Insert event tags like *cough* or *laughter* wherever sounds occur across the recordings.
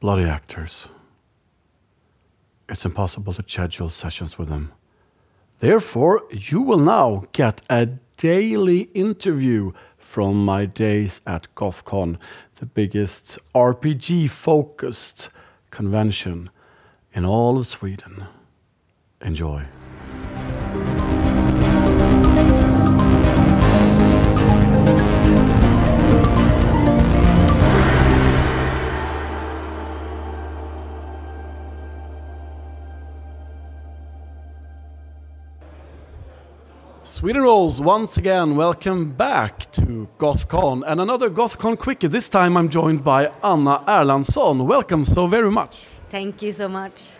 bloody actors. It's impossible to schedule sessions with them. Therefore, you will now get a daily interview from my days at GothCon, the biggest RPG focused convention in all of Sweden. Enjoy. Rolls, once again, welcome back to GothCon and another GothCon Quickie. This time I'm joined by Anna Erlandsson. Welcome so very much. Thank you so much.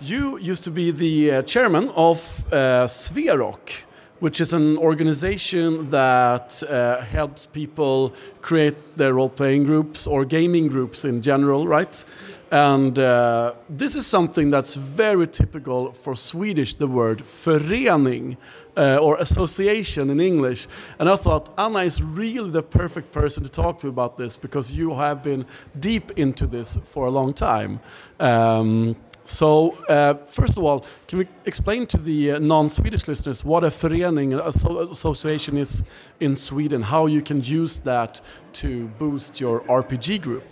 You used to be the uh, chairman of uh, Sverok, which is an organization that uh, helps people create their role playing groups or gaming groups in general, right? And uh, this is something that's very typical for Swedish, the word förening uh, or association in English. And I thought Anna is really the perfect person to talk to about this because you have been deep into this for a long time. Um, so, uh, first of all, can we explain to the uh, non-Swedish listeners what a förening, a association is in Sweden, how you can use that to boost your RPG group?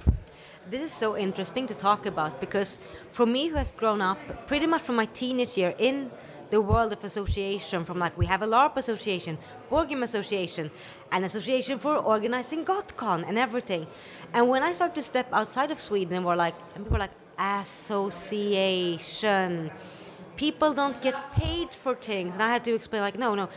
This is so interesting to talk about because for me, who has grown up pretty much from my teenage year in the world of association from like we have a LARP association, game association, an association for organizing GothCon and everything. And when I started to step outside of Sweden and we're like and people were like association. People don't get paid for things. And I had to explain like no, no.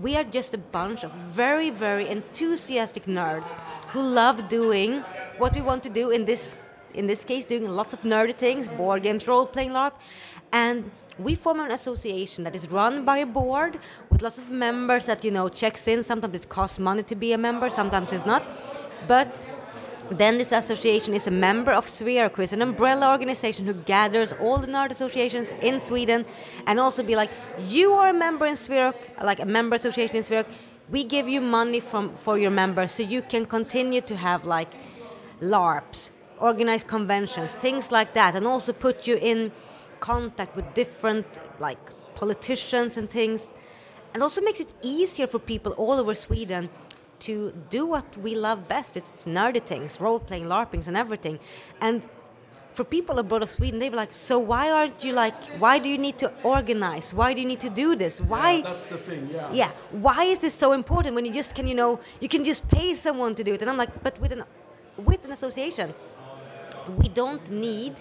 We are just a bunch of very, very enthusiastic nerds who love doing what we want to do in this in this case doing lots of nerdy things, board games, role playing LARP. And we form an association that is run by a board with lots of members that you know checks in sometimes it costs money to be a member sometimes it's not but then this association is a member of Sverok, an umbrella organization who gathers all the nerd associations in Sweden, and also be like, you are a member in Sverok, like a member association in Sverok. We give you money from for your members, so you can continue to have like LARPs, organize conventions, things like that, and also put you in contact with different like politicians and things and also makes it easier for people all over Sweden to do what we love best. It's nerdy things, role playing, LARPings, and everything. And for people abroad of Sweden, they're like, so why aren't you like, why do you need to organize? Why do you need to do this? Why? Yeah, that's the thing, yeah. Yeah, why is this so important when you just can, you know, you can just pay someone to do it? And I'm like, but with an, with an association, we don't need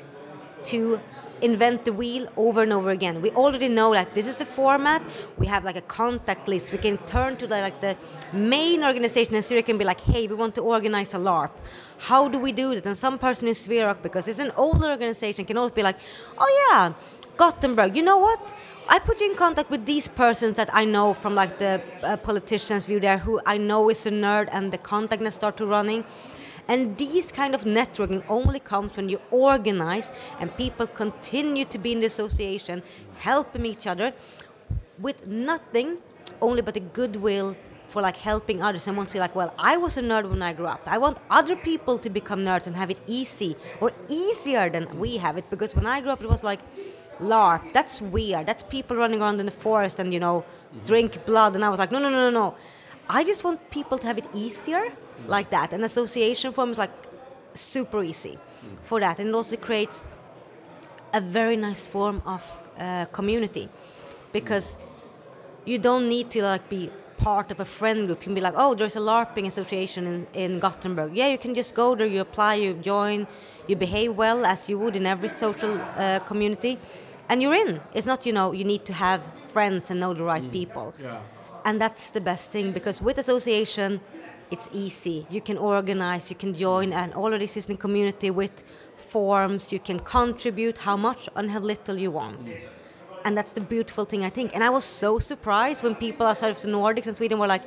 to invent the wheel over and over again. We already know that this is the format. We have like a contact list. We can turn to the, like the main organization in Sverok and be like, hey, we want to organize a LARP. How do we do that? And some person in Sverok, because it's an older organization, can also be like, oh yeah, Gothenburg, you know what? I put you in contact with these persons that I know from like the uh, politicians view there who I know is a nerd and the contact start to running and these kind of networking only comes when you organize and people continue to be in the association, helping each other with nothing only but a goodwill for like helping others. And want to say like well i was a nerd when i grew up. I want other people to become nerds and have it easy or easier than we have it. Because when i grew up it was like larp. That's weird. That's people running around in the forest and you know mm-hmm. drink blood. And i was like no no no no no i just want people to have it easier like that. An association form is like super easy for that, and it also creates a very nice form of uh, community because you don't need to like be part of a friend group. You can be like, oh, there's a LARPing association in, in Gothenburg. Yeah, you can just go there, you apply, you join, you behave well as you would in every social uh, community, and you're in. It's not, you know, you need to have friends and know the right mm. people. Yeah. And that's the best thing because with association, it's easy. You can organize, you can join an already existing community with forms, you can contribute how much and how little you want. And that's the beautiful thing, I think. And I was so surprised when people outside of the Nordics and Sweden were like,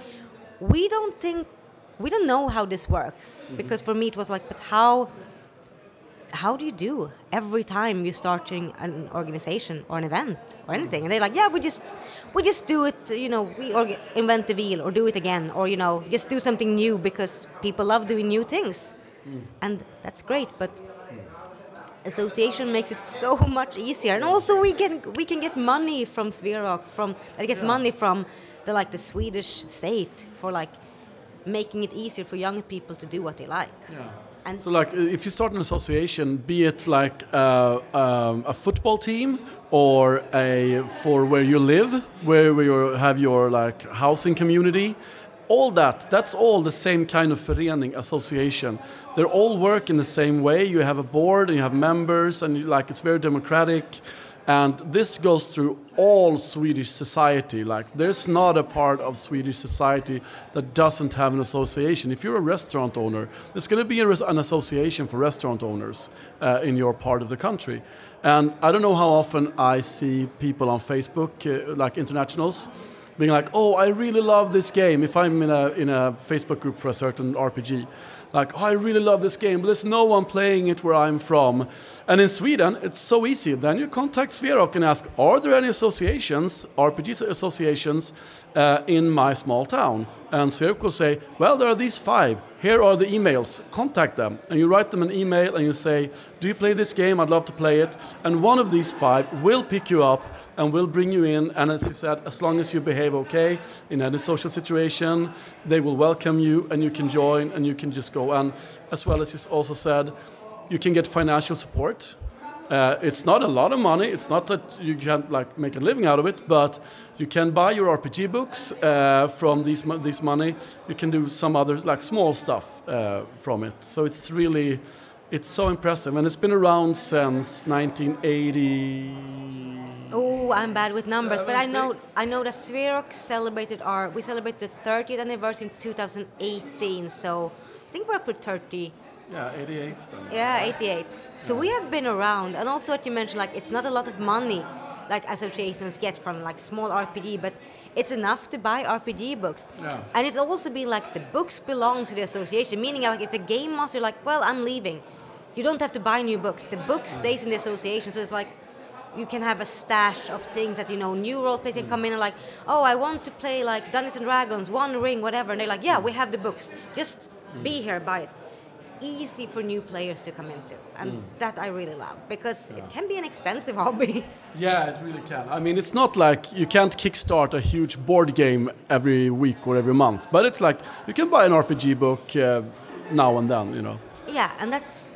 we don't think, we don't know how this works. Mm -hmm. Because for me, it was like, but how how do you do every time you're starting an organization or an event or anything and they're like yeah we just we just do it you know we or invent the wheel or do it again or you know just do something new because people love doing new things mm. and that's great but association makes it so *laughs* much easier, and also we can we can get money from Sverok from I guess Yeah. money from the like the Swedish state for like making it easier for young people to do what they like. Yeah. And So, like, if you start an association, be it like uh, um, a football team or a for where you live, where you have your like housing community, all that, that's all the same kind of förening association. They all work in the same way. You have a board and you have members, and you, like it's very democratic. And this goes through all Swedish society. Like, there's not a part of Swedish society that doesn't have an association. If you're a restaurant owner, there's going to be an association for restaurant owners uh, in your part of the country. And I don't know how often I see people on Facebook, uh, like internationals, being like, "Oh, I really love this game." If I'm in a in a Facebook group for a certain RPG, like, "Oh, I really love this game, but there's no one playing it where I'm from." And in Sweden, it's so easy. Then you contact Sverok and ask, "Are there any associations, RPG associations, uh, in my small town?" And Sverok will say, "Well, there are these five. Here are the emails. Contact them." And you write them an email and you say, "Do you play this game? I'd love to play it." And one of these five will pick you up and will bring you in. And as you said, as long as you behave okay in any social situation, they will welcome you and you can join and you can just go. And as well as you also said, you can get financial support. Uh, it's not a lot of money. It's not that you can't like make a living out of it, but you can buy your RPG books uh, from these this money. You can do some other like small stuff uh, from it. So it's really, it's so impressive, and it's been around since 1980. Oh, I'm bad with numbers, but I know six. I know that Sverok celebrated our we celebrated the 30th anniversary in 2018, so I think we're up to 30. Yeah, 88 then. Yeah, 88. So we have been around, and also what you mentioned, like it's not a lot of money, like associations get from like small RPG, but it's enough to buy RPG books. Yeah. And it's also been like the books belong to the association, meaning like if a game master like, well, I'm leaving, you don't have to buy new books. The book stays in the association, so it's like you can have a stash of things that you know new role players can come in and like, oh, I want to play like Dungeons and Dragons, One Ring, whatever, and they're like, yeah, we have the books, just be here, buy it easy for new players to come into and that i really love because it can be an expensive *laughs* hobby Yeah, it really can. I mean, it's not like you can't kickstart a huge board game every week or every month, but it's like you can buy an RPG book uh, now and then, you know. yeah and that's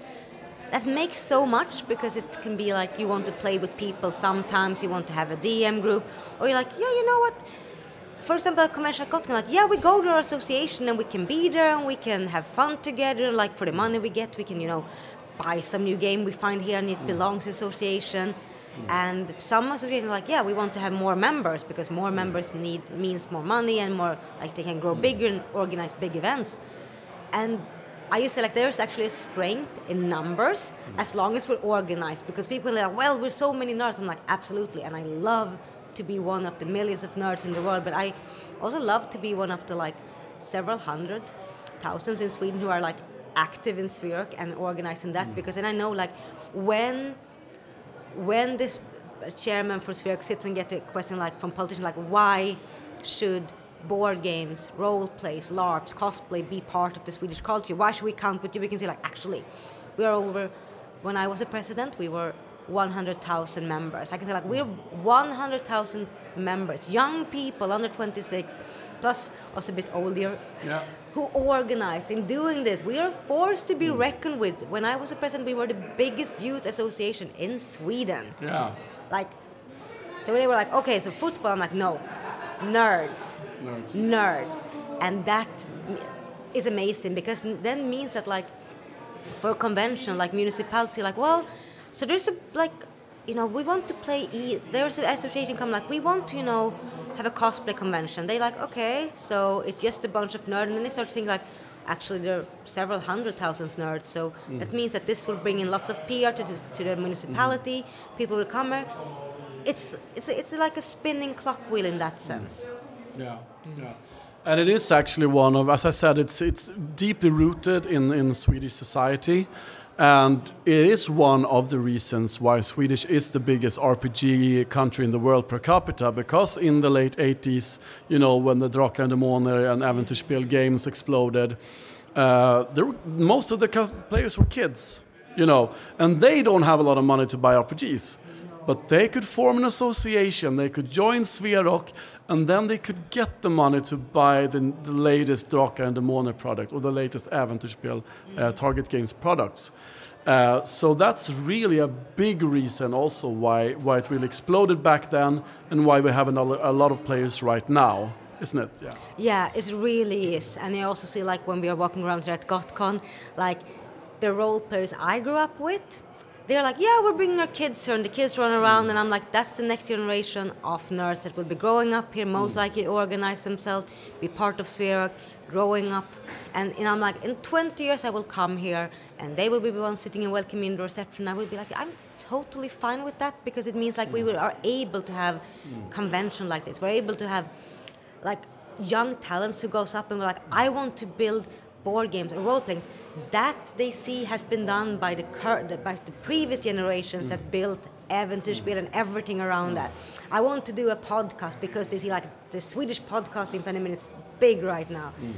that makes so much because it can be like you want to play with people sometimes you want to have a dm group or you're like yeah you know what for example, convention Gotland, like, yeah, we go to our association and we can be there and we can have fun together. Like, for the money we get, we can, you know, buy some new game we find here and it mm. belongs to association. Mm. And some associations are like, yeah, we want to have more members because more mm. members need means more money and more, like, they can grow bigger and organize big events. And I used to say, like, there's actually a strength in numbers hmm. as long as we're organized because people are like, well, we're so many nerds. I'm like, absolutely. And I love to be one of the millions of nerds in the world, but I also love to be one of the like several hundred thousands in Sweden who are like active in Sverok and organizing that hmm. because then I know like when when this chairman for Sverok sits and gets a question like from politicians like why should board games, role plays, LARPs, cosplay be part of the Swedish culture? Why should we count with you? We can say like actually we are over when I was a president we were 100,000 members. I can say like we're 100,000 members, young people under 26, plus us a bit older, Yeah. who organize in doing this. We are forced to be hmm. reckoned with. When I was a president, we were the biggest youth association in Sweden. Yeah. Like, so they were like, okay, so football. I'm like, no, nerds, Nerds. nerds, and that is amazing because then means that like for a convention like municipality like well so there's a like you know we want to play e there's an association come like we want to you know have a cosplay convention. They like okay so it's just a bunch of nerds. And then they start thinking like actually there are several hundred thousands nerds. So mm. that means that this will bring in lots of pr to the, to the municipality. Mm-hmm. People will come here it's it's it's like a spinning clock wheel in that sense Yeah, yeah. And it is actually one of, as I said, it's it's deeply rooted in in Swedish society, and it is one of the reasons why Swedish is the biggest RPG country in the world per capita. Because in the late 80s, you know, when the Drakar and Demoner and Äventyrsspel games exploded, uh, there most of the players were kids. you know, and they don't have a lot of money to buy RPGs. But they could form an association, they could join Sverok, and then they could get the money to buy the, the latest Drakar and Demoner product or the latest Äventyrsspel uh, Target Games products. Uh, so that's really a big reason also why, why it really exploded back then and why we have a lot of players right now isn't it? Yeah. Yeah, it really is. And you also see, like, when we are walking around here at GothCon, like, the role players I grew up with, they're like, yeah, we're bringing our kids here, and the kids run around, and I'm like, that's the next generation of nerds that will be growing up here, most mm. likely organize themselves, be part of Sverok, growing up, and, and I'm like, in 20 years I will come here, and they will be the ones sitting and welcoming in the reception. I will be like, I'm totally fine with that because it means like mm. we are able to have mm. convention like this. We're able to have like young talents who goes up and we're like, I want to build board games or role playing that they see has been done by the by the previous generations mm. that built Äventyrsspel and everything around mm. that. I want to do a podcast because they see like the Swedish podcasting phenomenon is big right now. Mm.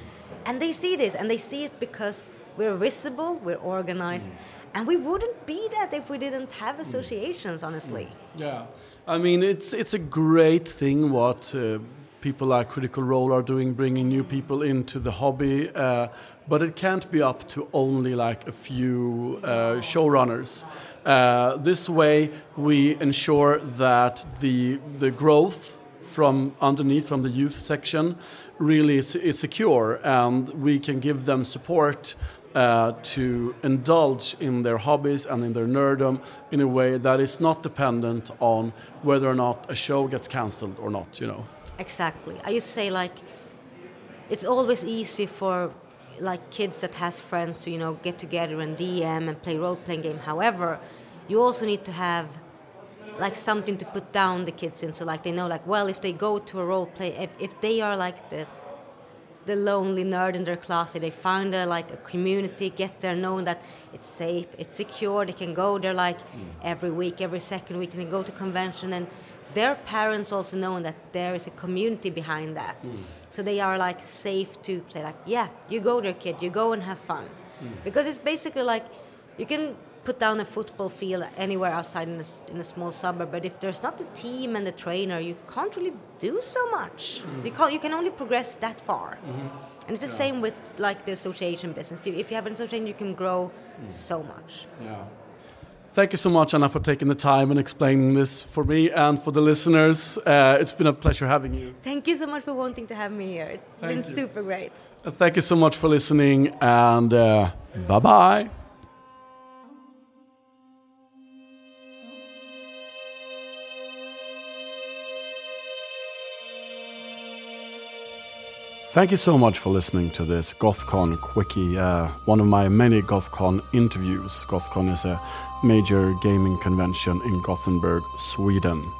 And they see this and they see it because we're visible, we're organized. Mm. And we wouldn't be that if we didn't have mm. associations, honestly. Mm. Yeah, I mean it's it's a great thing what uh, people like Critical Role are doing, bringing new people into the hobby. Uh, but it can't be up to only like a few uh, showrunners. Uh, this way, we ensure that the the growth from underneath, from the youth section, really is, is secure, and we can give them support uh, to indulge in their hobbies and in their nerdom in a way that is not dependent on whether or not a show gets cancelled or not. You know. Exactly. I used to say like, it's always easy for like kids that has friends to you know get together and DM and play role playing game. However, you also need to have like something to put down the kids in so like they know like well if they go to a role play if, if they are like the the lonely nerd in their class they find a like a community get there knowing that it's safe it's secure they can go there like mm. every week every second week and they go to convention and their parents also know that there is a community behind that. Mm. So they are like safe to say like, yeah, you go there, kid, you go and have fun, mm. because it's basically like you can put down a football field anywhere outside in a, in a small suburb, but if there's not the team and the trainer, you can't really do so much. Mm. You can't. You can only progress that far. -hmm. And it's the yeah. same with like the association business. If you have an association, you can grow mm. so much. Yeah. Thank you so much, Anna, for taking the time and explaining this for me and for the listeners. Uh, it's been a pleasure having you. Thank you so much for wanting to have me here. It's thank been you. super great. Thank you so much for listening, and uh, bye bye. Thank you so much for listening to this GothCon Quickie, uh, one of my many GothCon interviews. GothCon is a major gaming convention in Gothenburg, Sweden.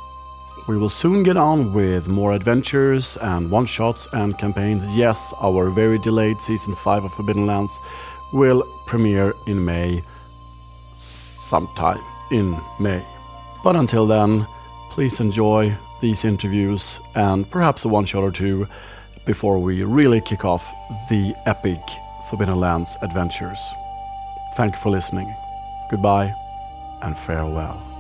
We will soon get on with more adventures and one shots and campaigns. Yes, our very delayed season 5 of Forbidden Lands will premiere in May, sometime in May. But until then, please enjoy these interviews and perhaps a one shot or two before we really kick off the epic Forbidden Lands adventures. Thank you for listening. Goodbye and farewell.